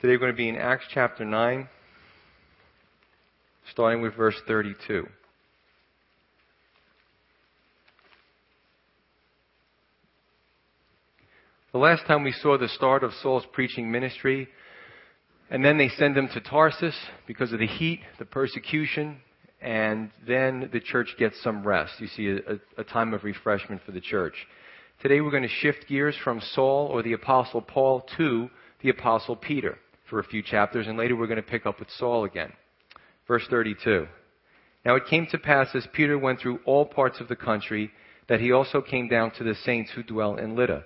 Today we're going to be in Acts chapter 9, starting with verse 32. The last time we saw the start of Saul's preaching ministry, and then they send him to Tarsus because of the heat, the persecution, and then the church gets some rest. You see a, a, time of refreshment for the church. Today we're going to shift gears from Saul or the Apostle Paul to the Apostle Peter for a few chapters, and later we're going to pick up with Saul again. Verse 32. Now it came to pass as Peter went through all parts of the country that he also came down to the saints who dwell in Lydda.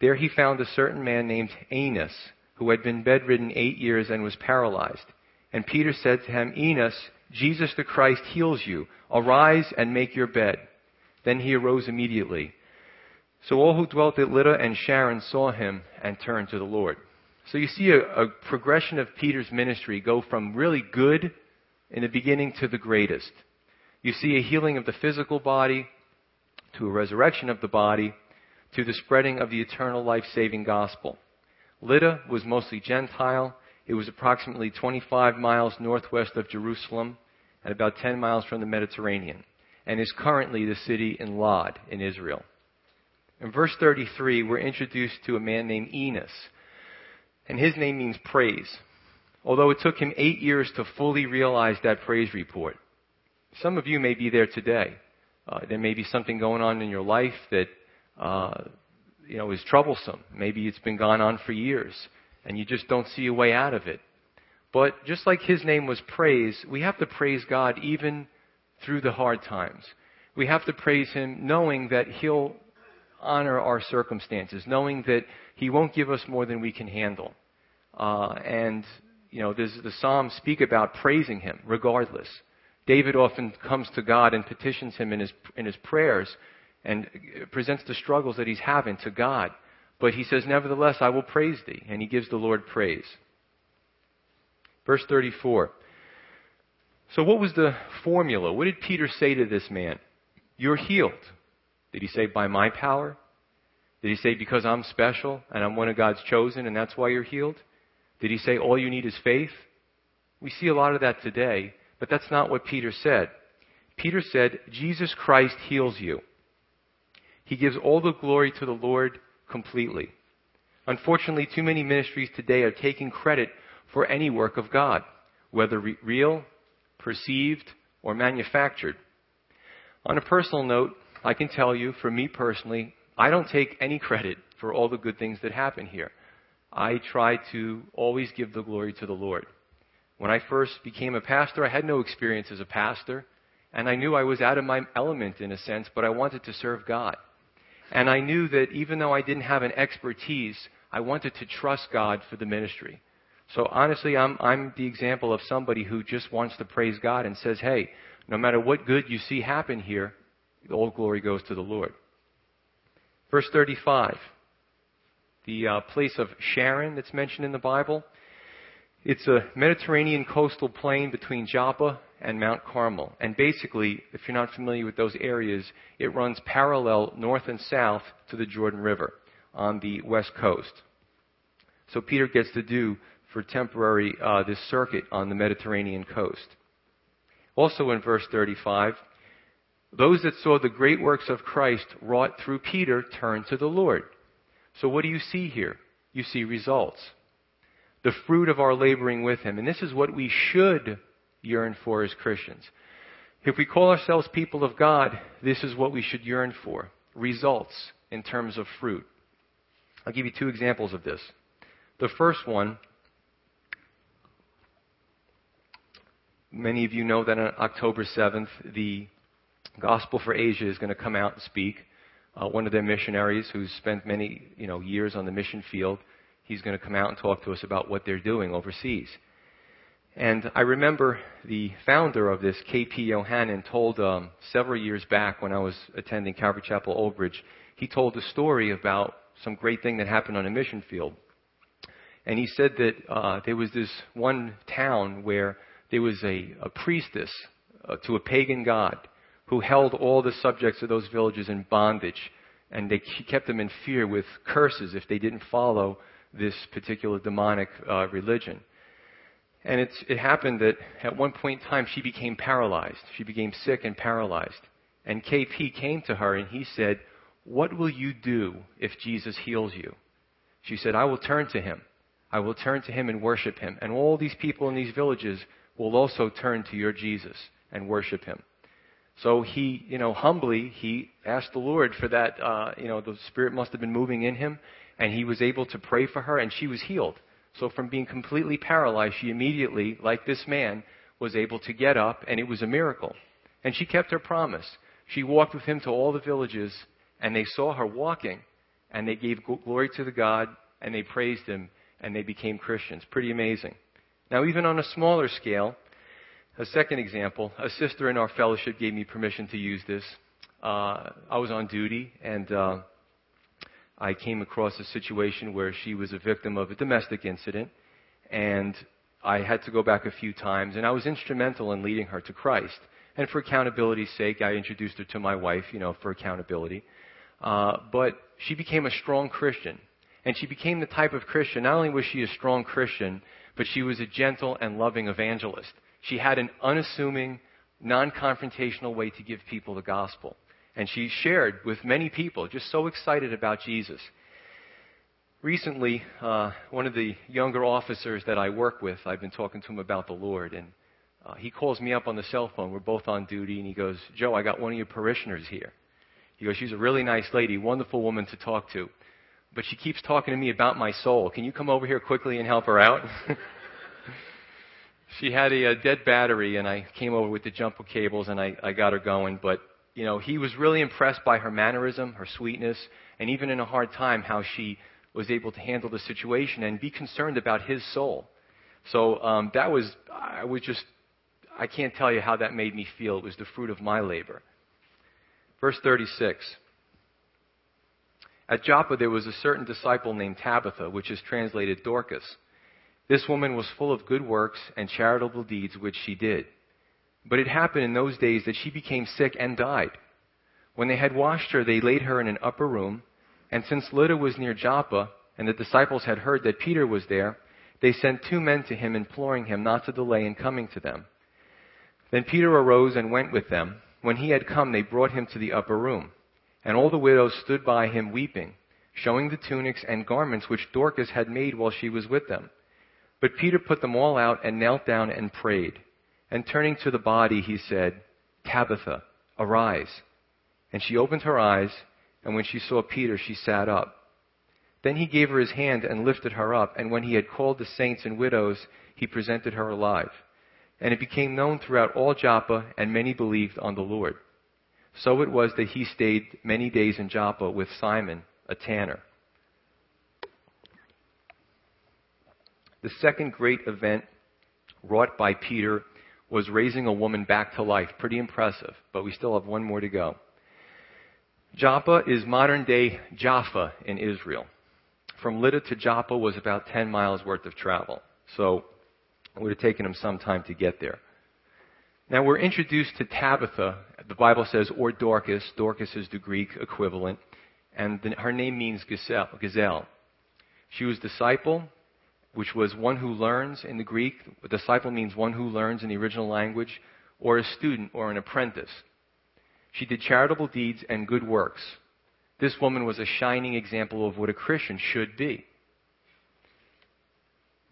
There he found a certain man named Aeneas, who had been bedridden eight years and was paralyzed. And Peter said to him, Aeneas, Jesus the Christ heals you. Arise and make your bed. Then he arose immediately. So all who dwelt at Lydda and Sharon saw him and turned to the Lord. So you see a, a progression of Peter's ministry go from really good in the beginning to the greatest. You see a healing of the physical body to a resurrection of the body to the spreading of the eternal life saving gospel. Lydda was mostly Gentile. It was approximately 25 miles northwest of Jerusalem and about 10 miles from the Mediterranean, and is currently the city in Lod in Israel. In verse 33, we're introduced to a man named Aeneas, and his name means praise, although it took him eight years to fully realize that praise report. Some of you may be there today. Uh, there may be something going on in your life that uh, you know, is troublesome. Maybe it's been gone on for years and you just don't see a way out of it. But just like his name was praise, we have to praise God even through the hard times. We have to praise him knowing that he'll honor our circumstances, knowing that he won't give us more than we can handle. Uh, and, you know, the Psalms speak about praising him regardless. David often comes to God and petitions him in his, in his prayers and presents the struggles that he's having to God. But he says, Nevertheless, I will praise thee. And he gives the Lord praise. Verse 34. So, what was the formula? What did Peter say to this man? You're healed. Did he say, By my power? Did he say, Because I'm special and I'm one of God's chosen and that's why you're healed? Did he say, All you need is faith? We see a lot of that today, but that's not what Peter said. Peter said, Jesus Christ heals you. He gives all the glory to the Lord completely. Unfortunately, too many ministries today are taking credit for any work of God, whether re- real, perceived, or manufactured. On a personal note, I can tell you, for me personally, I don't take any credit for all the good things that happen here. I try to always give the glory to the Lord. When I first became a pastor, I had no experience as a pastor, and I knew I was out of my element in a sense, but I wanted to serve God. And I knew that even though I didn't have an expertise, I wanted to trust God for the ministry. So honestly, I'm, I'm the example of somebody who just wants to praise God and says, hey, no matter what good you see happen here, all glory goes to the Lord. Verse 35, the uh, place of Sharon that's mentioned in the Bible. It's a Mediterranean coastal plain between Joppa and Mount Carmel. And basically, if you're not familiar with those areas, it runs parallel north and south to the Jordan River on the west coast. So Peter gets to do for temporary uh, this circuit on the Mediterranean coast. Also in verse 35, those that saw the great works of Christ wrought through Peter turned to the Lord. So what do you see here? You see results. The fruit of our laboring with him. And this is what we should yearn for as Christians. If we call ourselves people of God, this is what we should yearn for results in terms of fruit. I'll give you two examples of this. The first one, many of you know that on October 7th, the Gospel for Asia is going to come out and speak. Uh, one of their missionaries who's spent many you know, years on the mission field, he's going to come out and talk to us about what they're doing overseas. And I remember the founder of this, K.P. Yohannan, told um, several years back when I was attending Calvary Chapel Old Bridge, he told a story about some great thing that happened on a mission field. And he said that uh, there was this one town where there was a, a priestess uh, to a pagan god who held all the subjects of those villages in bondage. And they kept them in fear with curses if they didn't follow this particular demonic uh, religion. And it happened that at one point in time she became paralyzed. She became sick and paralyzed. And KP came to her and he said, What will you do if Jesus heals you? She said, I will turn to him. I will turn to him and worship him. And all these people in these villages will also turn to your Jesus and worship him. So he, you know, humbly, he asked the Lord for that, uh, you know, the Spirit must have been moving in him, and he was able to pray for her, and she was healed. So from being completely paralyzed, she immediately, like this man, was able to get up, and it was a miracle. And she kept her promise. She walked with him to all the villages, and they saw her walking, and they gave glory to the God, and they praised him, and they became Christians. Pretty amazing. Now, even on a smaller scale, a second example, a sister in our fellowship gave me permission to use this. Uh, I was on duty, and uh, I came across a situation where she was a victim of a domestic incident, and I had to go back a few times, and I was instrumental in leading her to Christ. And for accountability's sake, I introduced her to my wife, you know, for accountability. Uh, but she became a strong Christian. And she became the type of Christian, not only was she a strong Christian, but she was a gentle and loving evangelist. She had an unassuming, non confrontational way to give people the gospel. And she shared with many people, just so excited about Jesus. Recently, uh, one of the younger officers that I work with, I've been talking to him about the Lord, and uh, he calls me up on the cell phone. We're both on duty, and he goes, Joe, I got one of your parishioners here. He goes, She's a really nice lady, wonderful woman to talk to, but she keeps talking to me about my soul. Can you come over here quickly and help her out? she had a, a, dead battery, and I came over with the jumper cables, and I, I got her going. But you know, he was really impressed by her mannerism, her sweetness, and even in a hard time, how she was able to handle the situation and be concerned about his soul. So um, that was, I was just, I can't tell you how that made me feel. It was the fruit of my labor. Verse 36. At Joppa there was a certain disciple named Tabitha, which is translated Dorcas. This woman was full of good works and charitable deeds which she did. But it happened in those days that she became sick and died. When they had washed her, they laid her in an upper room, and since Lydda was near Joppa, and the disciples had heard that Peter was there, they sent two men to him, imploring him not to delay in coming to them. Then Peter arose and went with them. When he had come, they brought him to the upper room. And all the widows stood by him weeping, showing the tunics and garments which Dorcas had made while she was with them. But Peter put them all out and knelt down and prayed. And turning to the body, he said, Tabitha, arise. And she opened her eyes, and when she saw Peter, she sat up. Then he gave her his hand and lifted her up, and when he had called the saints and widows, he presented her alive. And it became known throughout all Joppa, and many believed on the Lord. So it was that he stayed many days in Joppa with Simon, a tanner. The second great event wrought by Peter was raising a woman back to life. Pretty impressive, but we still have one more to go. Joppa is modern day Jaffa in Israel. From Lydda to Joppa was about 10 miles worth of travel. So it would have taken him some time to get there. Now we're introduced to Tabitha, the Bible says, or Dorcas. Dorcas is the Greek equivalent, and the, her name means gazelle, gazelle. She was disciple, which was one who learns in the Greek. A disciple means one who learns in the original language, or a student or an apprentice. She did charitable deeds and good works. This woman was a shining example of what a Christian should be.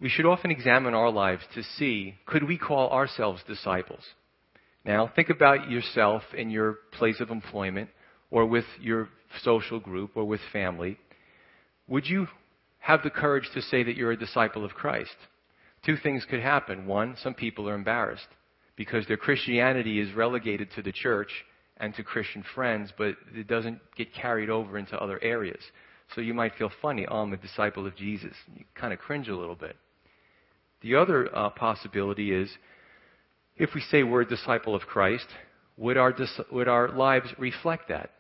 We should often examine our lives to see could we call ourselves disciples? Now, think about yourself in your place of employment or with your social group or with family. Would you have the courage to say that you're a disciple of Christ. Two things could happen. One, some people are embarrassed because their Christianity is relegated to the church and to Christian friends, but it doesn't get carried over into other areas. So you might feel funny, oh, I'm a disciple of Jesus. You kind of cringe a little bit. The other uh, possibility is if we say we're a disciple of Christ, would our, dis- would our lives reflect that?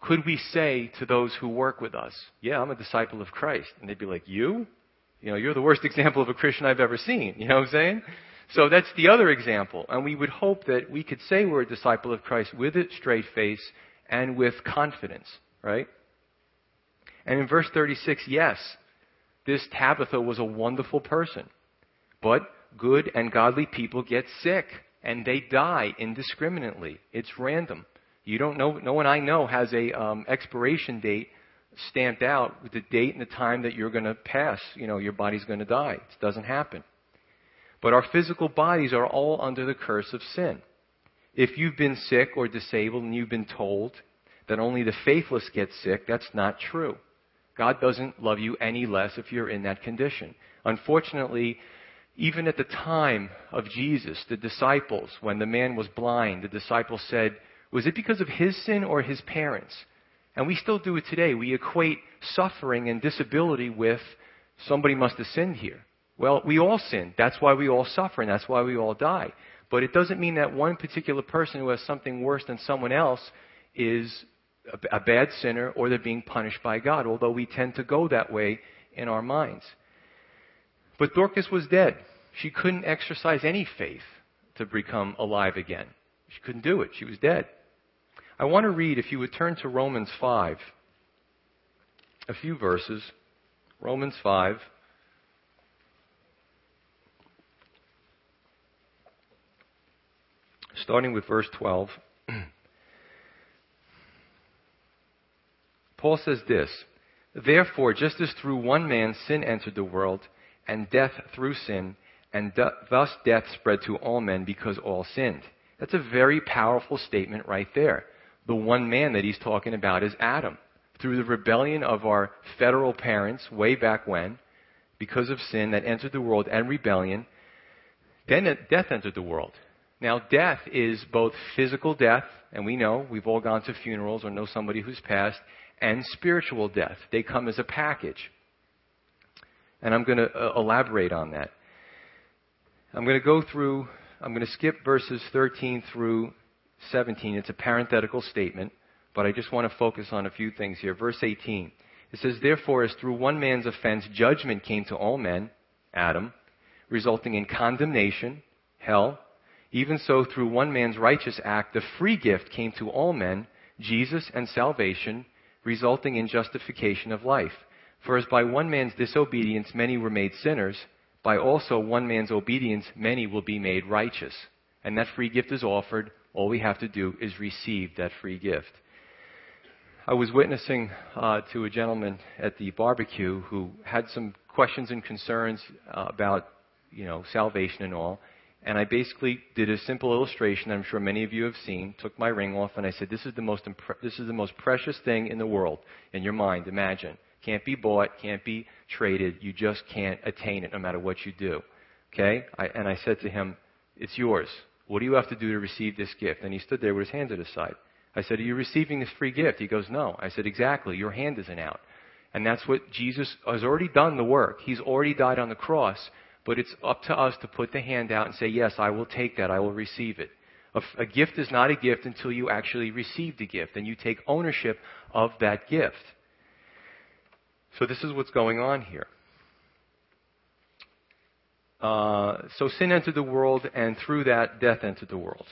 Could we say to those who work with us, Yeah, I'm a disciple of Christ? And they'd be like, You? You know, you're the worst example of a Christian I've ever seen. You know what I'm saying? So that's the other example. And we would hope that we could say we're a disciple of Christ with a straight face and with confidence, right? And in verse 36, yes, this Tabitha was a wonderful person. But good and godly people get sick and they die indiscriminately. It's random. You don't know, no one I know has a um, expiration date stamped out with the date and the time that you're going to pass. You know, your body's going to die. It doesn't happen. But our physical bodies are all under the curse of sin. If you've been sick or disabled and you've been told that only the faithless get sick, that's not true. God doesn't love you any less if you're in that condition. Unfortunately, even at the time of Jesus, the disciples, when the man was blind, the disciples said, Was it because of his sin or his parents? And we still do it today. We equate suffering and disability with somebody must have sinned here. Well, we all sin. That's why we all suffer and that's why we all die. But it doesn't mean that one particular person who has something worse than someone else is a, a bad sinner or they're being punished by God, although we tend to go that way in our minds. But Dorcas was dead. She couldn't exercise any faith to become alive again. She couldn't do it. She was dead. I want to read, if you would turn to Romans 5, a few verses. Romans 5. Starting with verse 12. Paul says this Therefore, just as through one man sin entered the world, and death through sin, and thus death spread to all men because all sinned. That's a very powerful statement right there. The one man that he's talking about is Adam. Through the rebellion of our federal parents way back when, because of sin that entered the world and rebellion, then death entered the world. Now, death is both physical death, and we know, we've all gone to funerals or know somebody who's passed, and spiritual death. They come as a package. And I'm going to uh, elaborate on that. I'm going to go through, I'm going to skip verses 13 through 17. It's a parenthetical statement, but I just want to focus on a few things here. Verse 18. It says, Therefore, as through one man's offense judgment came to all men, Adam, resulting in condemnation, hell, even so through one man's righteous act, the free gift came to all men, Jesus and salvation, resulting in justification of life. For as by one man's disobedience many were made sinners, by also one man's obedience, many will be made righteous. And that free gift is offered. All we have to do is receive that free gift. I was witnessing uh, to a gentleman at the barbecue who had some questions and concerns uh, about, you know, salvation and all. And I basically did a simple illustration I'm sure many of you have seen. Took my ring off and I said, "This is the most impre- this is the most precious thing in the world in your mind. Imagine." Can't be bought, can't be traded. You just can't attain it no matter what you do. Okay? I, and I said to him, It's yours. What do you have to do to receive this gift? And he stood there with his hands at his side. I said, Are you receiving this free gift? He goes, No. I said, Exactly. Your hand isn't out. And that's what Jesus has already done the work. He's already died on the cross. But it's up to us to put the hand out and say, Yes, I will take that. I will receive it. A, a gift is not a gift until you actually receive the gift and you take ownership of that gift. So this is what's going on here. Uh, so sin entered the world, and through that, death entered the world.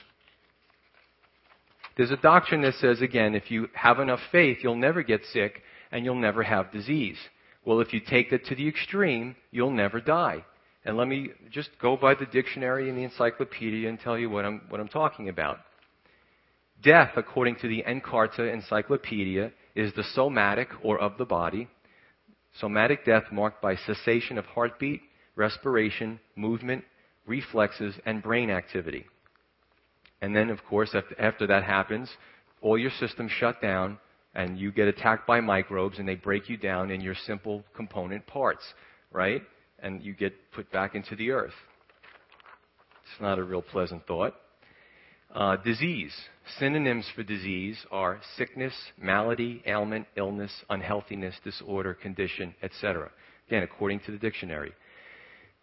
There's a doctrine that says, again, if you have enough faith, you'll never get sick and you'll never have disease. Well, if you take that to the extreme, you'll never die. And let me just go by the dictionary and the encyclopedia and tell you what I'm, what I'm talking about. Death, according to the Encarta Encyclopedia, is the somatic or of the body Somatic death marked by cessation of heartbeat, respiration, movement, reflexes, and brain activity. And then, of course, after that happens, all your systems shut down and you get attacked by microbes and they break you down in your simple component parts, right? And you get put back into the earth. It's not a real pleasant thought. Uh, disease. Synonyms for disease are sickness, malady, ailment, illness, unhealthiness, disorder, condition, etc. Again, according to the dictionary.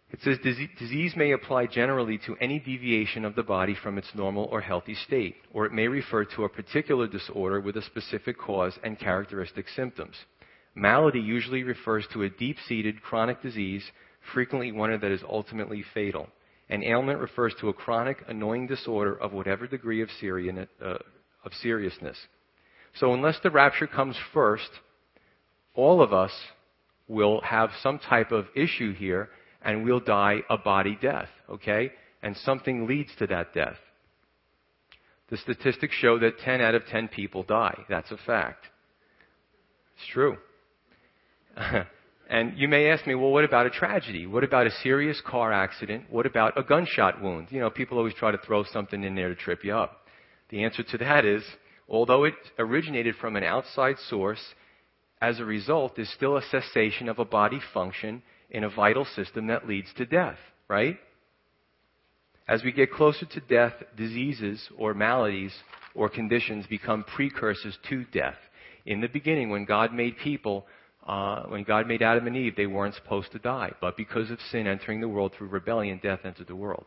It says disease may apply generally to any deviation of the body from its normal or healthy state, or it may refer to a particular disorder with a specific cause and characteristic symptoms. Malady usually refers to a deep seated chronic disease, frequently one that is ultimately fatal. An ailment refers to a chronic, annoying disorder of whatever degree of, uh, of seriousness. So, unless the rapture comes first, all of us will have some type of issue here and we'll die a body death, okay? And something leads to that death. The statistics show that 10 out of 10 people die. That's a fact. It's true. and you may ask me, well, what about a tragedy? What about a serious car accident? What about a gunshot wound? You know, people always try to throw something in there to trip you up. The answer to that is, although it originated from an outside source, as a result, there's still a cessation of a body function in a vital system that leads to death, right? As we get closer to death, diseases or maladies or conditions become precursors to death. In the beginning, when God made people, uh, when God made Adam and Eve, they weren't supposed to die. But because of sin entering the world through rebellion, death entered the world.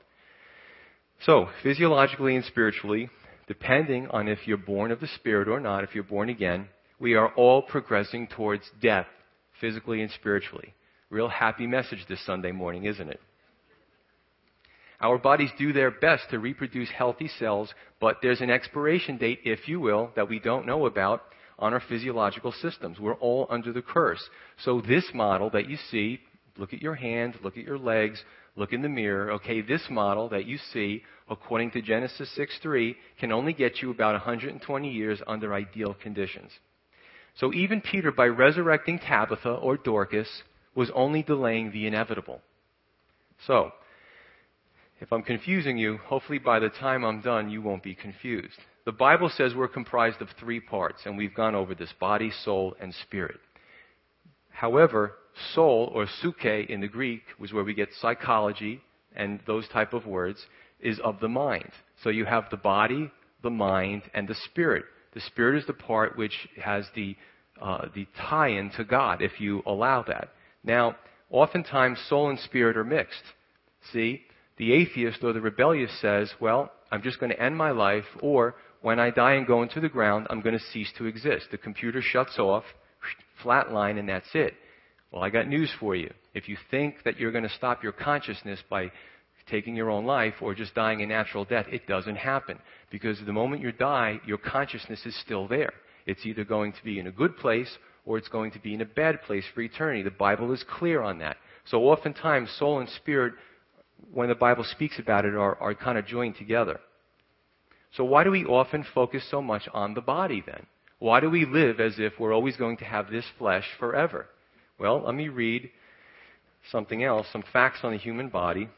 So, physiologically and spiritually, depending on if you're born of the Spirit or not, if you're born again, we are all progressing towards death, physically and spiritually. Real happy message this Sunday morning, isn't it? Our bodies do their best to reproduce healthy cells, but there's an expiration date, if you will, that we don't know about on our physiological systems. We're all under the curse. So this model that you see, look at your hands, look at your legs, look in the mirror. Okay, this model that you see, according to Genesis 6:3, can only get you about 120 years under ideal conditions. So even Peter, by resurrecting Tabitha or Dorcas, was only delaying the inevitable. So, if I'm confusing you, hopefully by the time I'm done, you won't be confused. The Bible says we're comprised of three parts, and we've gone over this body, soul, and spirit. However, soul, or suke in the Greek, was where we get psychology and those type of words, is of the mind. So you have the body, the mind, and the spirit. The spirit is the part which has the, uh, the tie-in to God, if you allow that. Now, oftentimes soul and spirit are mixed. See, the atheist or the rebellious says, well, I'm just going to end my life, or when I die and go into the ground, I'm going to cease to exist. The computer shuts off, flatline, and that's it. Well, I got news for you. If you think that you're going to stop your consciousness by taking your own life or just dying a natural death, it doesn't happen. Because the moment you die, your consciousness is still there. It's either going to be in a good place or it's going to be in a bad place for eternity. The Bible is clear on that. So oftentimes, soul and spirit when the Bible speaks about it, are, are kind of joined together. So why do we often focus so much on the body then? Why do we live as if we're always going to have this flesh forever? Well, let me read something else, some facts on the human body.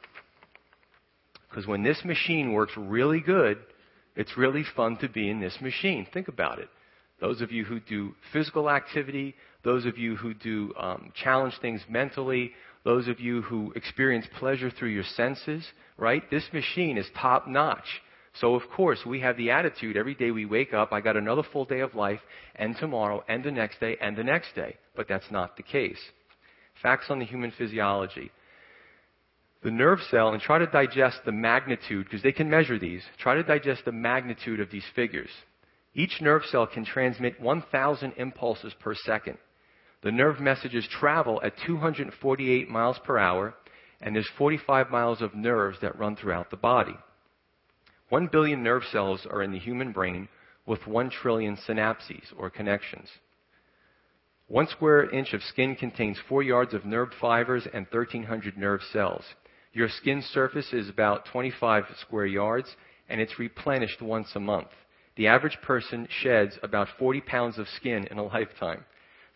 Because when this machine works really good, it's really fun to be in this machine. Think about it. Those of you who do physical activity, those of you who do um, challenge things mentally, those of you who experience pleasure through your senses, right? This machine is top notch. So, of course, we have the attitude every day we wake up, I got another full day of life, and tomorrow, and the next day, and the next day. But that's not the case. Facts on the human physiology. The nerve cell, and try to digest the magnitude, because they can measure these, try to digest the magnitude of these figures. Each nerve cell can transmit 1,000 impulses per second. The nerve messages travel at 248 miles per hour, and there's 45 miles of nerves that run throughout the body. One billion nerve cells are in the human brain with one trillion synapses or connections. One square inch of skin contains four yards of nerve fibers and 1,300 nerve cells. Your skin surface is about 25 square yards, and it's replenished once a month. The average person sheds about 40 pounds of skin in a lifetime.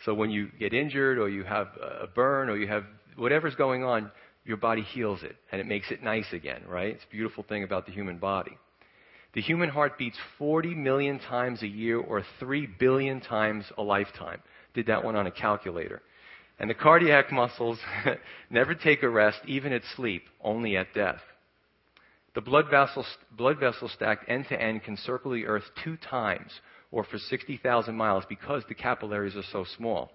So when you get injured or you have a burn or you have whatever's going on, your body heals it and it makes it nice again, right? It's a beautiful thing about the human body. The human heart beats 40 million times a year or 3 billion times a lifetime. Did that one on a calculator. And the cardiac muscles never take a rest, even at sleep, only at death. The blood vessels, blood vessels stacked end to end can circle the earth two times or for 60,000 miles because the capillaries are so small.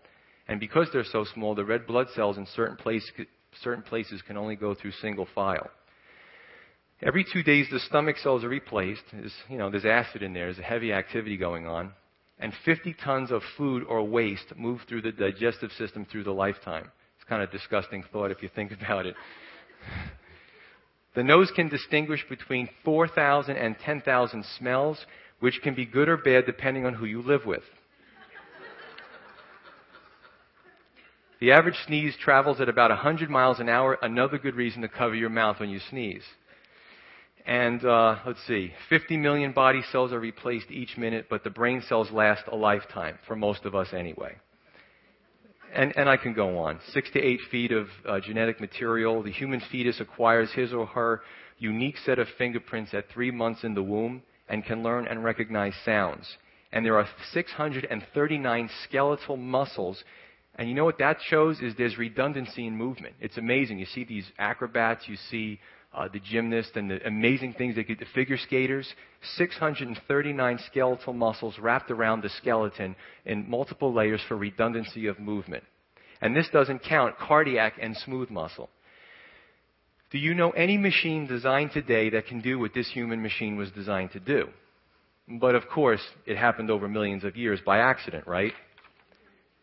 And because they're so small, the red blood cells in certain, place, certain places can only go through single file. Every two days, the stomach cells are replaced. There's, you know, there's acid in there. There's a heavy activity going on. And 50 tons of food or waste move through the digestive system through the lifetime. It's kind of a disgusting thought if you think about it. The nose can distinguish between 4,000 and 10,000 smells which can be good or bad depending on who you live with. The average sneeze travels at about 100 miles an hour. Another good reason to cover your mouth when you sneeze. And uh, let's see, 50 million body cells are replaced each minute, but the brain cells last a lifetime for most of us anyway. And, and I can go on. Six to eight feet of uh, genetic material. The human fetus acquires his or her unique set of fingerprints at three months in the womb and can learn and recognize sounds. And there are 639 skeletal muscles. And you know what that shows is there's redundancy in movement. It's amazing. You see these acrobats, you see uh, the gymnasts and the amazing things they could, the figure skaters, 639 skeletal muscles wrapped around the skeleton in multiple layers for redundancy of movement. And this doesn't count cardiac and smooth muscle. Do you know any machine designed today that can do what this human machine was designed to do? But of course, it happened over millions of years by accident, right?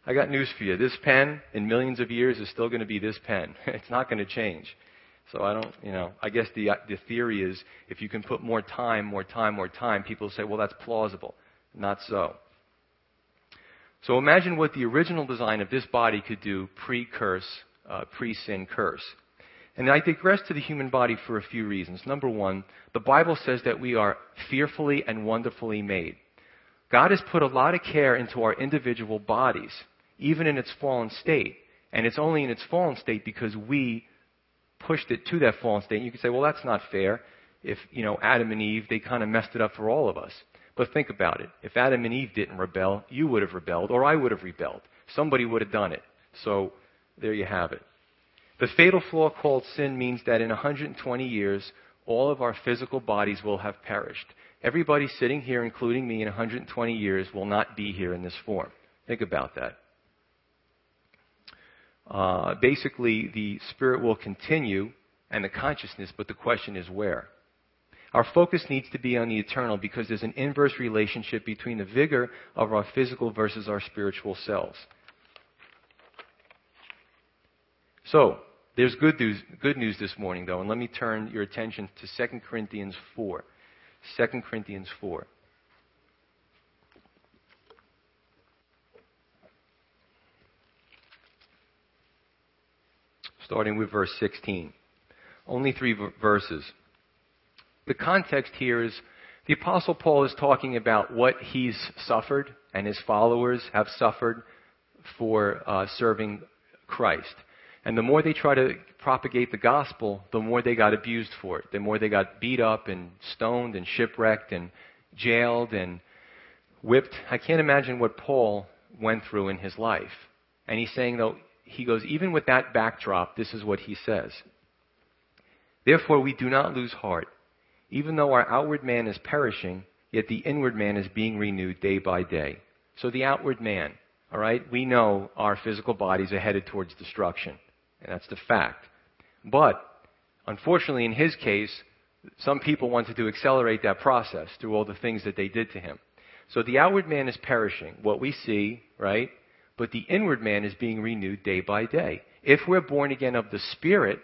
I got news for you. This pen, in millions of years, is still going to be this pen. it's not going to change. So I don't, you know, I guess the, the theory is if you can put more time, more time, more time, people say, well, that's plausible. Not so. So imagine what the original design of this body could do pre-curse, uh, pre-sin curse. And I digress to the human body for a few reasons. Number one, the Bible says that we are fearfully and wonderfully made. God has put a lot of care into our individual bodies, even in its fallen state. And it's only in its fallen state because we pushed it to that fallen state. And you can say, well, that's not fair. If, you know, Adam and Eve, they kind of messed it up for all of us. But think about it. If Adam and Eve didn't rebel, you would have rebelled, or I would have rebelled. Somebody would have done it. So, there you have it. The fatal flaw called sin means that in 120 years, all of our physical bodies will have perished. Everybody sitting here, including me, in 120 years will not be here in this form. Think about that. Uh, basically, the spirit will continue and the consciousness, but the question is where. Our focus needs to be on the eternal because there's an inverse relationship between the vigor of our physical versus our spiritual selves. So, there's good news, good news this morning, though, and let me turn your attention to 2 Corinthians 4. 2 Corinthians 4. Starting with verse 16. Only three v- verses. The context here is the Apostle Paul is talking about what he's suffered and his followers have suffered for uh, serving Christ. And the more they try to propagate the gospel, the more they got abused for it. The more they got beat up and stoned and shipwrecked and jailed and whipped. I can't imagine what Paul went through in his life. And he's saying, though, he goes, even with that backdrop, this is what he says. Therefore, we do not lose heart. Even though our outward man is perishing, yet the inward man is being renewed day by day. So the outward man, all right, we know our physical bodies are headed towards destruction. And that's the fact. But, unfortunately, in his case, some people wanted to accelerate that process through all the things that they did to him. So the outward man is perishing. What we see, right, but the inward man is being renewed day by day. If we're born again of the Spirit,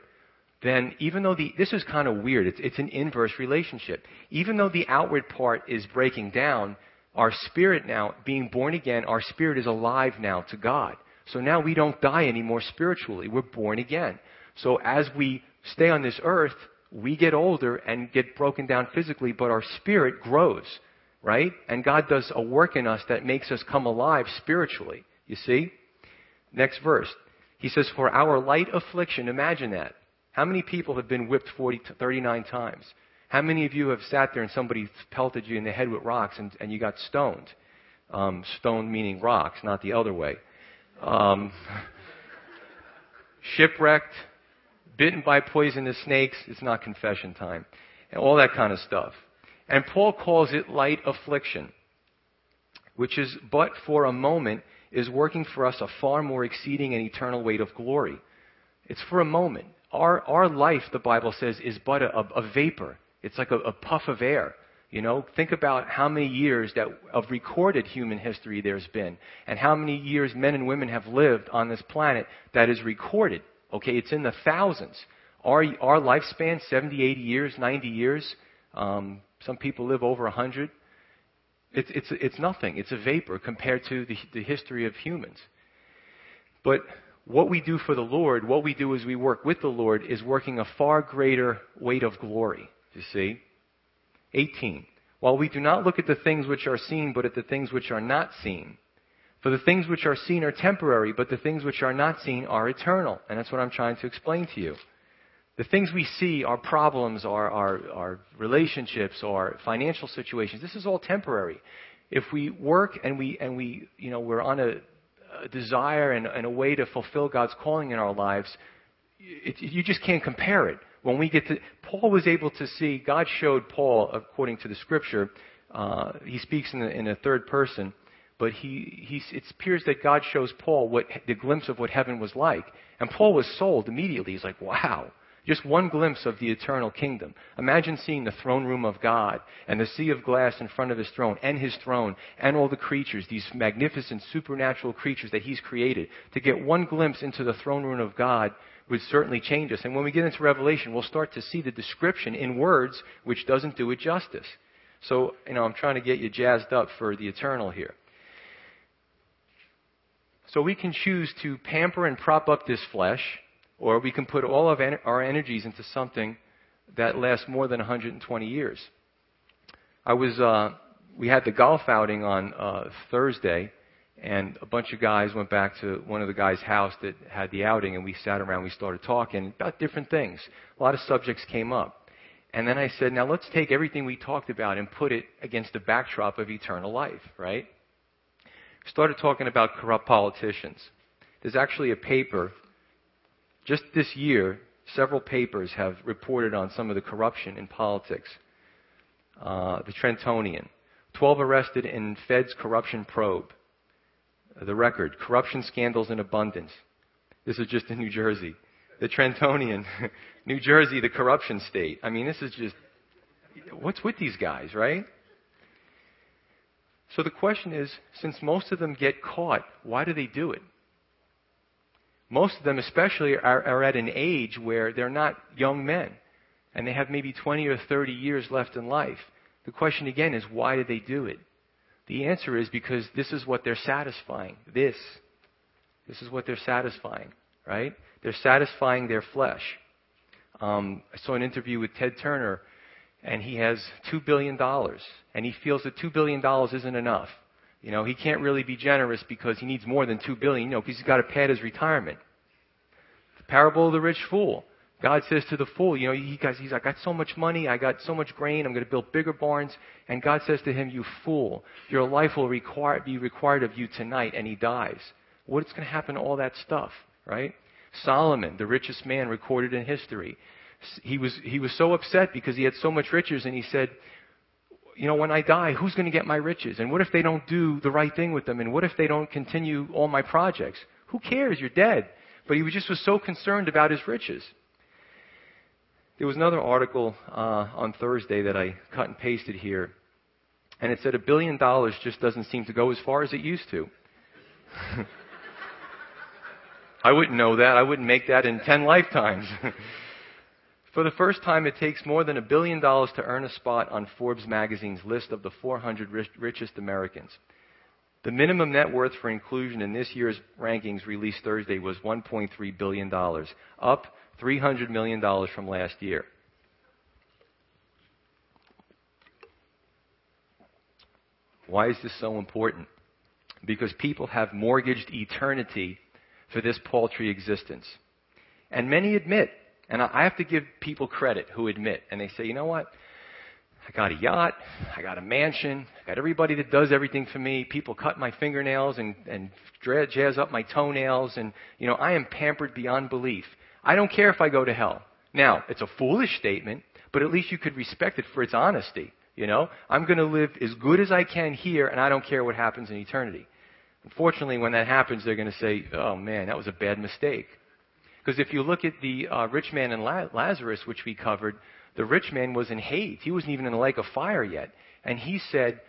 then even though the, this is kind of weird, it's, it's an inverse relationship. Even though the outward part is breaking down, our spirit now, being born again, our spirit is alive now to God. So now we don't die anymore spiritually. We're born again. So as we stay on this earth, we get older and get broken down physically, but our spirit grows, right? And God does a work in us that makes us come alive spiritually. You see? Next verse. He says, For our light affliction, imagine that. How many people have been whipped 40, 39 times? How many of you have sat there and somebody pelted you in the head with rocks and, and you got stoned? Um, stoned meaning rocks, not the other way. Um, shipwrecked, bitten by poisonous snakes, it's not confession time. And all that kind of stuff. And Paul calls it light affliction, which is but for a moment is working for us a far more exceeding and eternal weight of glory. It's for a moment. Our, our life, the Bible says, is but a, a vapor. It's like a, a puff of air. You know, think about how many years that of recorded human history there's been, and how many years men and women have lived on this planet that is recorded. Okay, it's in the thousands. Our our lifespan, 70, 80 years, 90 years. Um, some people live over 100. It's, it's, it's nothing. It's a vapor compared to the, the history of humans. But what we do for the Lord, what we do as we work with the Lord, is working a far greater weight of glory. You see? 18. While we do not look at the things which are seen, but at the things which are not seen. For the things which are seen are temporary, but the things which are not seen are eternal. And that's what I'm trying to explain to you. The things we see, our problems, our, our, our relationships, our financial situations, this is all temporary. If we work and we, and we, you know, we're on a, a desire and, and, a way to fulfill God's calling in our lives, it, you just can't compare it. When we get to, Paul was able to see, God showed Paul, according to the scripture, uh, he speaks in, the, in a third person, but he, he, it appears that God shows Paul what, the glimpse of what heaven was like. And Paul was sold immediately. He's like, wow, just one glimpse of the eternal kingdom. Imagine seeing the throne room of God and the sea of glass in front of his throne and his throne and all the creatures, these magnificent supernatural creatures that he's created. To get one glimpse into the throne room of God would certainly change us. And when we get into Revelation, we'll start to see the description in words which doesn't do it justice. So, you know, I'm trying to get you jazzed up for the eternal here. So we can choose to pamper and prop up this flesh or we can put all of our energies into something that lasts more than 120 years. I was, uh, we had the golf outing on uh, Thursday, and a bunch of guys went back to one of the guys' house that had the outing, and we sat around, we started talking about different things. A lot of subjects came up. And then I said, now let's take everything we talked about and put it against the backdrop of eternal life, right? Started talking about corrupt politicians. There's actually a paper just this year, several papers have reported on some of the corruption in politics. Uh, the Trentonian, 12 arrested in Fed's corruption probe. The record, corruption scandals in abundance. This is just in New Jersey. The Trentonian, New Jersey, the corruption state. I mean, this is just, what's with these guys, right? So the question is, since most of them get caught, why do they do it? Most of them, especially, are, are at an age where they're not young men and they have maybe 20 or 30 years left in life. The question again is, why do they do it? The answer is because this is what they're satisfying. This. This is what they're satisfying, right? They're satisfying their flesh. Um, I saw an interview with Ted Turner, and he has $2 billion, and he feels that $2 billion isn't enough. You know, he can't really be generous because he needs more than two billion, you know, because he's got to pay his retirement. The parable of the rich fool. God says to the fool, you know, he guys, he's I got so much money, I got so much grain, I'm going to build bigger barns. And God says to him, you fool, your life will require, be required of you tonight, and he dies. What's going to happen to all that stuff, right? Solomon, the richest man recorded in history, he was, he was so upset because he had so much riches, and he said, you know, when I die, who's going to get my riches? And what if they don't do the right thing with them? And what if they don't continue all my projects? Who cares? You're dead. But he just was so concerned about his riches. There was another article uh, on Thursday that I cut and pasted here, and it said a billion dollars just doesn't seem to go as far as it used to. I wouldn't know that. I wouldn't make that in ten lifetimes. For the first time, it takes more than a billion dollars to earn a spot on Forbes magazine's list of the 400 richest Americans. The minimum net worth for inclusion in this year's rankings released Thursday was $1.3 billion, up $300 million from last year. Why is this so important? Because people have mortgaged eternity for this paltry existence. And many admit and I have to give people credit who admit, and they say, you know what? I got a yacht, I got a mansion, I got everybody that does everything for me. People cut my fingernails and, and jazz up my toenails, and, you know, I am pampered beyond belief. I don't care if I go to hell. Now, it's a foolish statement, but at least you could respect it for its honesty. You know, I'm going to live as good as I can here, and I don't care what happens in eternity. Unfortunately, when that happens, they're going to say, oh man, that was a bad mistake. Because if you look at the uh, rich man and Lazarus, which we covered, the rich man was in Hades. He wasn't even in the lake of fire yet. And he said,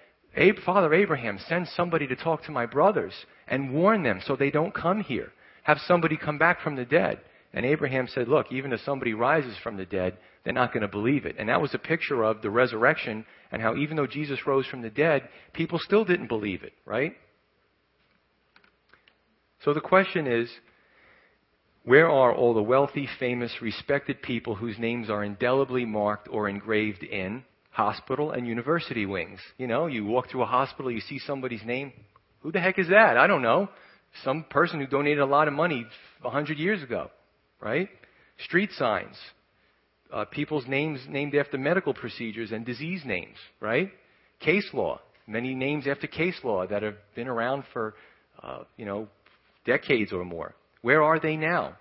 Father Abraham, send somebody to talk to my brothers and warn them so they don't come here. Have somebody come back from the dead. And Abraham said, Look, even if somebody rises from the dead, they're not going to believe it. And that was a picture of the resurrection and how even though Jesus rose from the dead, people still didn't believe it, right? So the question is Where are all the wealthy, famous, respected people whose names are indelibly marked or engraved in hospital and university wings? You know, you walk through a hospital, you see somebody's name. Who the heck is that? I don't know. Some person who donated a lot of money a hundred years ago, right? Street signs, uh, people's names named after medical procedures and disease names, right? Case law, many names after case law that have been around for, uh, you know, decades or more. Where are they now?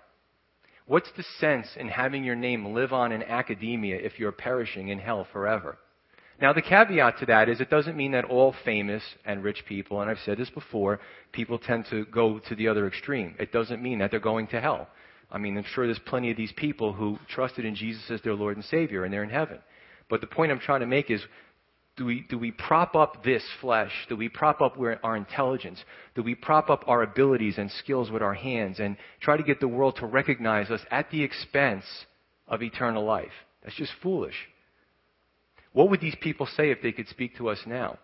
What's the sense in having your name live on in academia if you're perishing in hell forever? Now, the caveat to that is it doesn't mean that all famous and rich people, and I've said this before, people tend to go to the other extreme. It doesn't mean that they're going to hell. I mean, I'm sure there's plenty of these people who trusted in Jesus as their Lord and Savior, and they're in heaven. But the point I'm trying to make is do we, do we prop up this flesh? Do we prop up our intelligence? Do we prop up our abilities and skills with our hands and try to get the world to recognize us at the expense of eternal life? That's just foolish. What would these people say if they could speak to us now?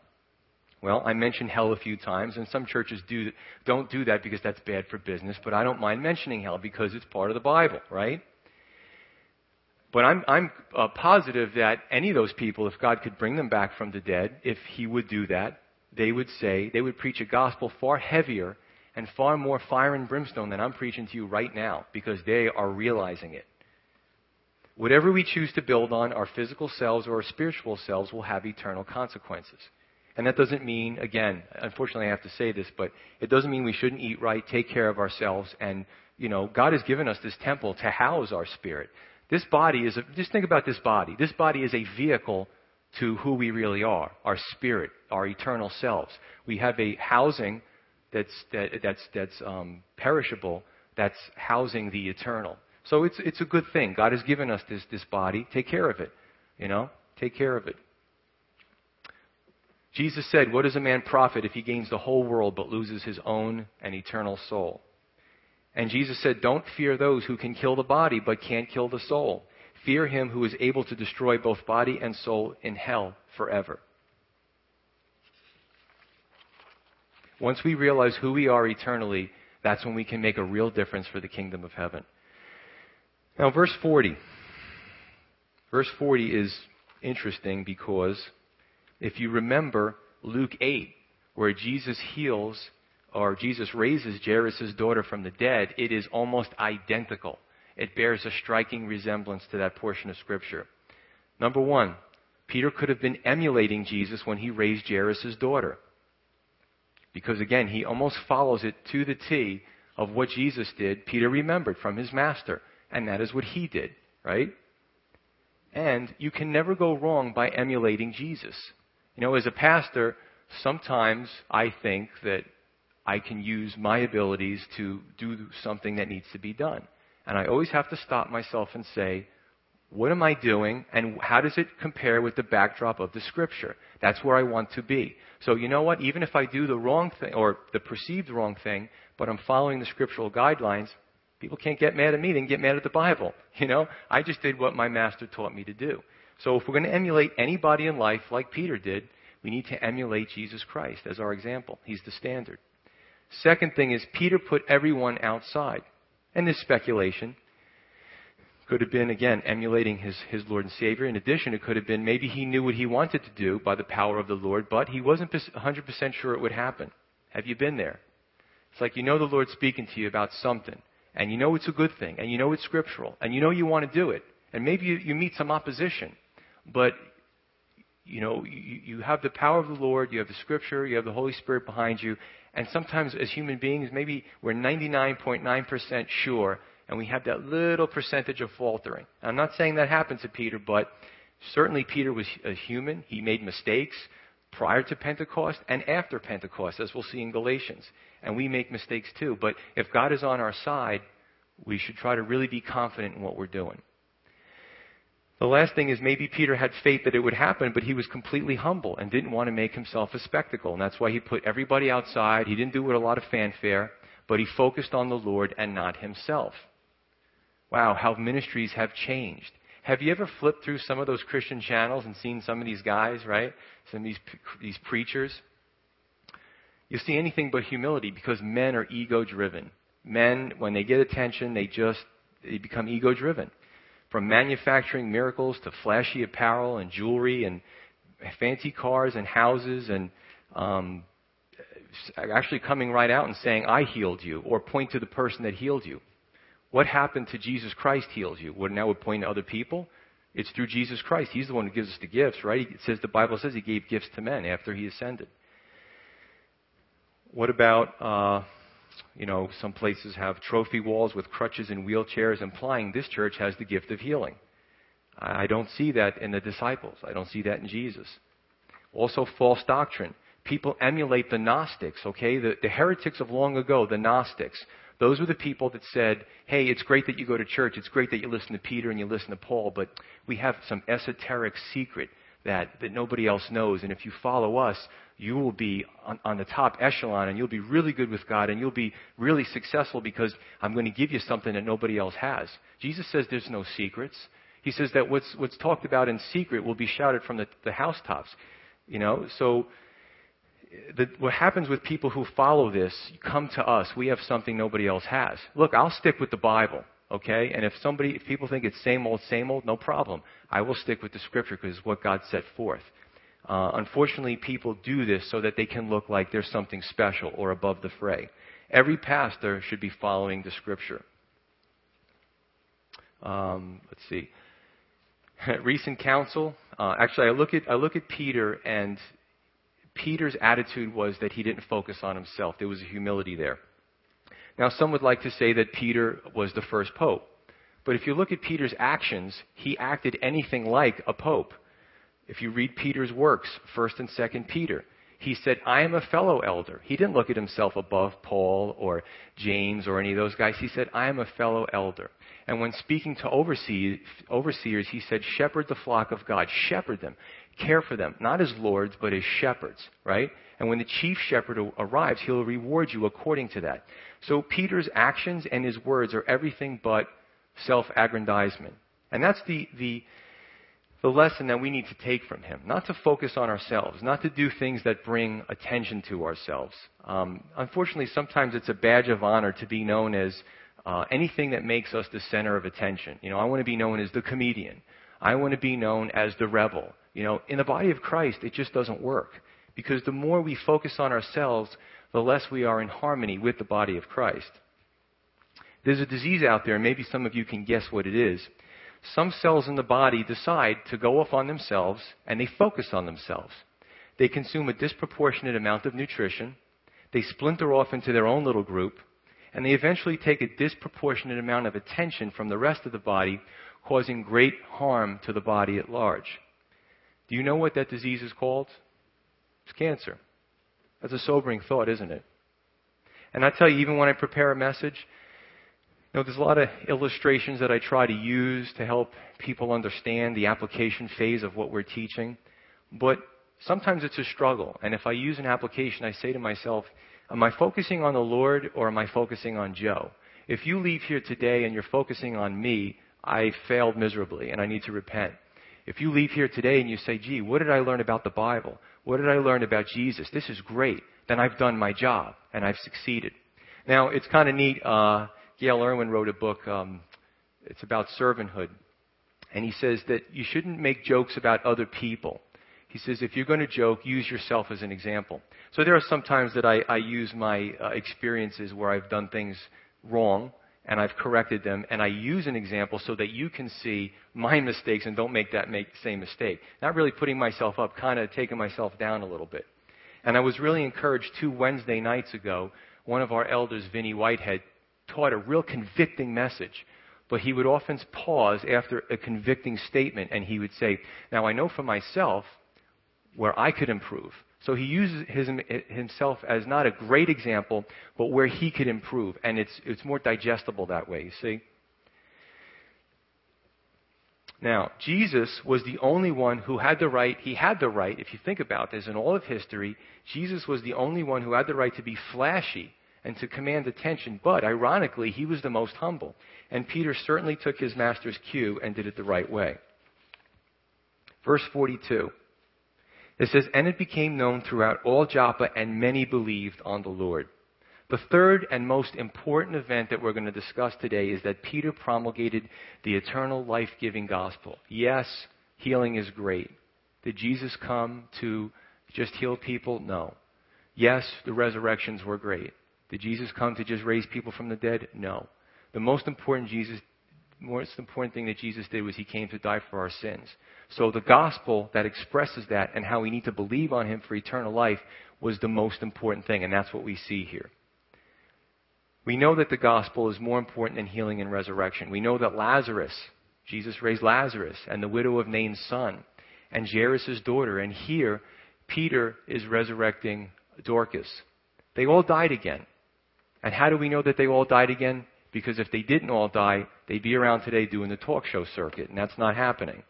Well, I mentioned hell a few times, and some churches do, don't do that because that's bad for business, but I don't mind mentioning hell because it's part of the Bible, right? But I'm, I'm uh, positive that any of those people, if God could bring them back from the dead, if He would do that, they would say, they would preach a gospel far heavier and far more fire and brimstone than I'm preaching to you right now because they are realizing it. Whatever we choose to build on, our physical selves or our spiritual selves will have eternal consequences. And that doesn't mean, again, unfortunately I have to say this, but it doesn't mean we shouldn't eat right, take care of ourselves, and, you know, God has given us this temple to house our spirit. This body is a, just think about this body. This body is a vehicle to who we really are, our spirit, our eternal selves. We have a housing that's, that, that's, that's um, perishable, that's housing the eternal. So it's, it's a good thing. God has given us this, this body. Take care of it. You know, take care of it. Jesus said, What does a man profit if he gains the whole world but loses his own and eternal soul? And Jesus said, Don't fear those who can kill the body but can't kill the soul. Fear him who is able to destroy both body and soul in hell forever. Once we realize who we are eternally, that's when we can make a real difference for the kingdom of heaven. Now, verse 40. Verse 40 is interesting because if you remember Luke 8, where Jesus heals or Jesus raises Jairus' daughter from the dead, it is almost identical. It bears a striking resemblance to that portion of Scripture. Number one, Peter could have been emulating Jesus when he raised Jairus' daughter. Because again, he almost follows it to the T of what Jesus did, Peter remembered from his master. And that is what he did, right? And you can never go wrong by emulating Jesus. You know, as a pastor, sometimes I think that I can use my abilities to do something that needs to be done. And I always have to stop myself and say, what am I doing and how does it compare with the backdrop of the scripture? That's where I want to be. So you know what? Even if I do the wrong thing or the perceived wrong thing, but I'm following the scriptural guidelines, people can't get mad at me. They can get mad at the Bible. You know, I just did what my master taught me to do. So if we're going to emulate anybody in life like Peter did, we need to emulate Jesus Christ as our example. He's the standard. Second thing is Peter put everyone outside. And this speculation could have been, again, emulating his, his Lord and Savior. In addition, it could have been maybe he knew what he wanted to do by the power of the Lord, but he wasn't 100% sure it would happen. Have you been there? It's like you know the Lord's speaking to you about something, and you know it's a good thing, and you know it's scriptural, and you know you want to do it, and maybe you, you meet some opposition, but you know you, you have the power of the Lord, you have the Scripture, you have the Holy Spirit behind you, and sometimes as human beings, maybe we're 99.9% sure, and we have that little percentage of faltering. I'm not saying that happened to Peter, but certainly Peter was a human. He made mistakes prior to Pentecost and after Pentecost, as we'll see in Galatians. And we make mistakes too. But if God is on our side, we should try to really be confident in what we're doing. The last thing is maybe Peter had faith that it would happen, but he was completely humble and didn't want to make himself a spectacle. And that's why he put everybody outside. He didn't do it with a lot of fanfare, but he focused on the Lord and not himself. Wow, how ministries have changed. Have you ever flipped through some of those Christian channels and seen some of these guys, right? Some of these, these preachers? You see anything but humility because men are ego driven. Men, when they get attention, they just they become ego driven. From manufacturing miracles to flashy apparel and jewelry and fancy cars and houses and um, actually coming right out and saying, I healed you, or point to the person that healed you. What happened to Jesus Christ heals you? Would now would point to other people? It's through Jesus Christ. He's the one who gives us the gifts, right? It says the Bible says he gave gifts to men after he ascended. What about, uh, you know, some places have trophy walls with crutches and wheelchairs, implying this church has the gift of healing. I don't see that in the disciples. I don't see that in Jesus. Also, false doctrine. People emulate the Gnostics, okay? The, the heretics of long ago, the Gnostics. Those were the people that said, hey, it's great that you go to church. It's great that you listen to Peter and you listen to Paul, but we have some esoteric secret that, that nobody else knows. And if you follow us, you will be on, on, the top echelon and you'll be really good with God and you'll be really successful because I'm going to give you something that nobody else has. Jesus says there's no secrets. He says that what's, what's talked about in secret will be shouted from the, the housetops. You know, so the, what happens with people who follow this, come to us, we have something nobody else has. Look, I'll stick with the Bible, okay? And if somebody, if people think it's same old, same old, no problem. I will stick with the Scripture because it's what God set forth. Uh, unfortunately, people do this so that they can look like there's something special or above the fray. Every pastor should be following the Scripture. Um, let's see. Recent counsel. Uh, actually, I look at I look at Peter, and Peter's attitude was that he didn't focus on himself. There was a humility there. Now, some would like to say that Peter was the first pope. But if you look at Peter's actions, he acted anything like a pope. If you read Peter's works, 1st and 2nd Peter, he said, I am a fellow elder. He didn't look at himself above Paul or James or any of those guys. He said, I am a fellow elder. And when speaking to overseers, he said, Shepherd the flock of God. Shepherd them. Care for them. Not as lords, but as shepherds, right? And when the chief shepherd arrives, he'll reward you according to that. So Peter's actions and his words are everything but self aggrandizement. And that's the, the, the lesson that we need to take from him. Not to focus on ourselves, not to do things that bring attention to ourselves. Um, unfortunately, sometimes it's a badge of honor to be known as uh, anything that makes us the center of attention. You know, I want to be known as the comedian. I want to be known as the rebel. You know, in the body of Christ, it just doesn't work. Because the more we focus on ourselves, the less we are in harmony with the body of Christ. There's a disease out there, and maybe some of you can guess what it is. Some cells in the body decide to go off on themselves, and they focus on themselves. They consume a disproportionate amount of nutrition. They splinter off into their own little group, and they eventually take a disproportionate amount of attention from the rest of the body, causing great harm to the body at large. Do you know what that disease is called? It's cancer. That's a sobering thought, isn't it? And I tell you, even when I prepare a message, you know, there's a lot of illustrations that I try to use to help people understand the application phase of what we're teaching. But sometimes it's a struggle. And if I use an application, I say to myself, Am I focusing on the Lord or am I focusing on Joe? If you leave here today and you're focusing on me, I failed miserably and I need to repent. If you leave here today and you say, gee, what did I learn about the Bible? What did I learn about Jesus? This is great. Then I've done my job and I've succeeded. Now, it's kind of neat. Uh, Gayle Erwin wrote a book. Um, it's about servanthood. And he says that you shouldn't make jokes about other people. He says, if you're going to joke, use yourself as an example. So there are some times that I, I use my uh, experiences where I've done things wrong and I've corrected them, and I use an example so that you can see my mistakes and don't make that make, same mistake. Not really putting myself up, kind of taking myself down a little bit. And I was really encouraged two Wednesday nights ago. One of our elders, Vinny Whitehead, taught a real convicting message. But he would often pause after a convicting statement and he would say, Now I know for myself where I could improve. So he uses his, himself as not a great example, but where he could improve. And it's, it's more digestible that way, you see? Now, Jesus was the only one who had the right, he had the right, if you think about this, in all of history, Jesus was the only one who had the right to be flashy and to command attention. But, ironically, he was the most humble. And Peter certainly took his master's cue and did it the right way. Verse 42. It says, And it became known throughout all Joppa, and many believed on the Lord. The third and most important event that we're going to discuss today is that Peter promulgated the eternal life giving gospel. Yes, healing is great. Did Jesus come to just heal people? No. Yes, the resurrections were great. Did Jesus come to just raise people from the dead? No. The most important Jesus most important thing that Jesus did was he came to die for our sins. So the gospel that expresses that and how we need to believe on him for eternal life was the most important thing, and that's what we see here. We know that the gospel is more important than healing and resurrection. We know that Lazarus, Jesus raised Lazarus, and the widow of Nain's son, and Jairus' daughter, and here Peter is resurrecting Dorcas. They all died again. And how do we know that they all died again? Because if they didn't all die, they'd be around today doing the talk show circuit, and that's not happening.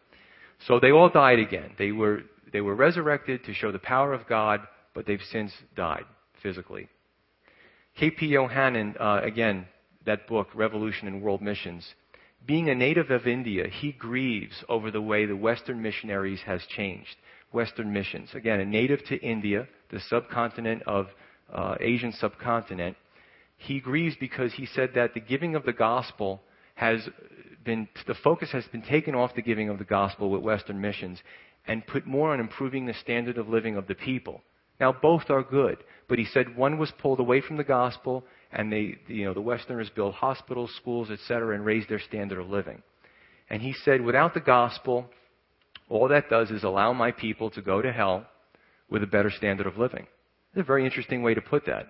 So they all died again. They were, they were resurrected to show the power of God, but they've since died physically. K.P. Yohannan, uh, again, that book, Revolution in World Missions, being a native of India, he grieves over the way the Western missionaries has changed. Western missions. Again, a native to India, the subcontinent of uh, Asian subcontinent, he grieves because he said that the giving of the gospel has been, the focus has been taken off the giving of the gospel with Western missions and put more on improving the standard of living of the people. Now, both are good, but he said one was pulled away from the gospel, and they, you know, the Westerners built hospitals, schools, etc., and raised their standard of living. And he said, without the gospel, all that does is allow my people to go to hell with a better standard of living. It's a very interesting way to put that.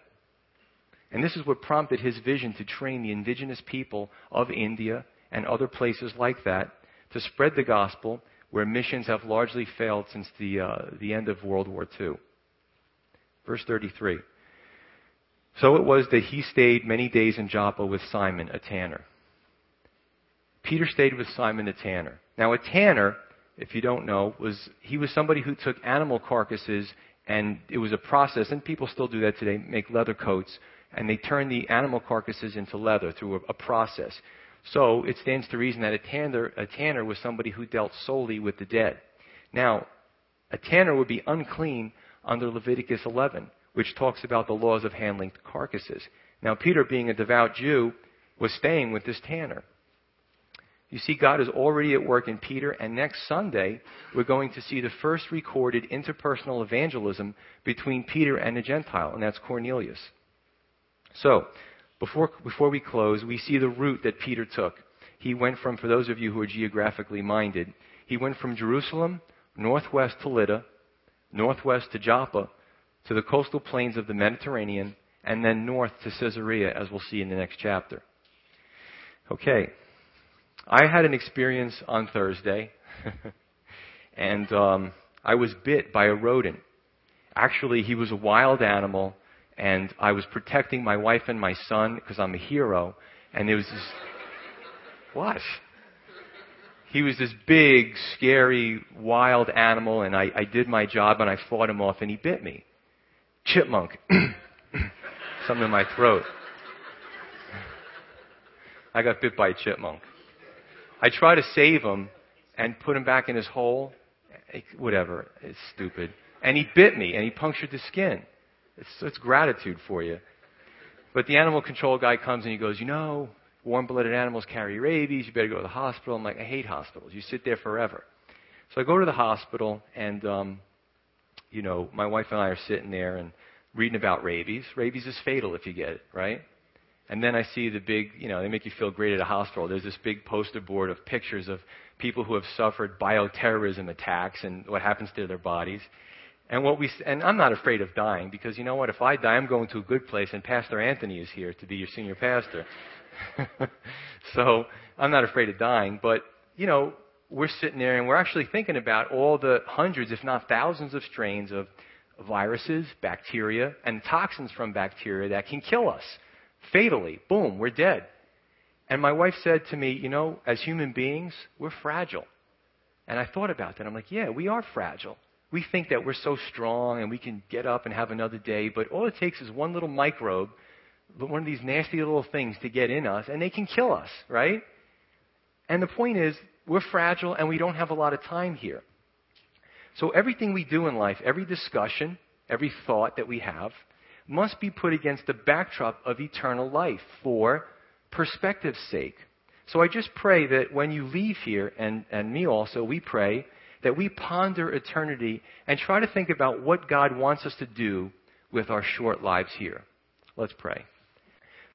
And this is what prompted his vision to train the indigenous people of India and other places like that to spread the gospel where missions have largely failed since the, uh, the end of World War II. Verse 33. So it was that he stayed many days in Joppa with Simon, a tanner. Peter stayed with Simon the tanner. Now, a tanner, if you don't know, was he was somebody who took animal carcasses and it was a process, and people still do that today, make leather coats and they turn the animal carcasses into leather through a, a process. So it stands to reason that a tanner, a tanner was somebody who dealt solely with the dead. Now, a tanner would be unclean under Leviticus 11, which talks about the laws of handling carcasses. Now, Peter, being a devout Jew, was staying with this tanner. You see, God is already at work in Peter, and next Sunday, we're going to see the first recorded interpersonal evangelism between Peter and a Gentile, and that's Cornelius. So, before, before we close, we see the route that Peter took. He went from, for those of you who are geographically minded, he went from Jerusalem, northwest to Lydda, northwest to Joppa, to the coastal plains of the Mediterranean, and then north to Caesarea, as we'll see in the next chapter. Okay. I had an experience on Thursday, and um, I was bit by a rodent. Actually, he was a wild animal and I was protecting my wife and my son because I'm a hero. And there was this, what? He was this big, scary, wild animal, and I, I did my job and I fought him off, and he bit me. Chipmunk. Something in my throat. I got bit by a chipmunk. I tried to save him and put him back in his hole. Whatever. It's stupid. And he bit me, and he punctured the skin. It's, it's gratitude for you. But the animal control guy comes and he goes, You know, warm blooded animals carry rabies. You better go to the hospital. I'm like, I hate hospitals. You sit there forever. So I go to the hospital, and, um, you know, my wife and I are sitting there and reading about rabies. Rabies is fatal if you get it, right? And then I see the big, you know, they make you feel great at a hospital. There's this big poster board of pictures of people who have suffered bioterrorism attacks and what happens to their bodies. And what we and I'm not afraid of dying because you know what? If I die, I'm going to a good place, and Pastor Anthony is here to be your senior pastor. so I'm not afraid of dying. But you know, we're sitting there and we're actually thinking about all the hundreds, if not thousands, of strains of viruses, bacteria, and toxins from bacteria that can kill us fatally. Boom, we're dead. And my wife said to me, you know, as human beings, we're fragile. And I thought about that. I'm like, yeah, we are fragile we think that we're so strong and we can get up and have another day, but all it takes is one little microbe, one of these nasty little things to get in us, and they can kill us, right? And the point is, we're fragile and we don't have a lot of time here. So everything we do in life, every discussion, every thought that we have, must be put against the backdrop of eternal life for perspective's sake. So I just pray that when you leave here, and, and me also, we pray that we ponder eternity and try to think about what God wants us to do with our short lives here. Let's pray.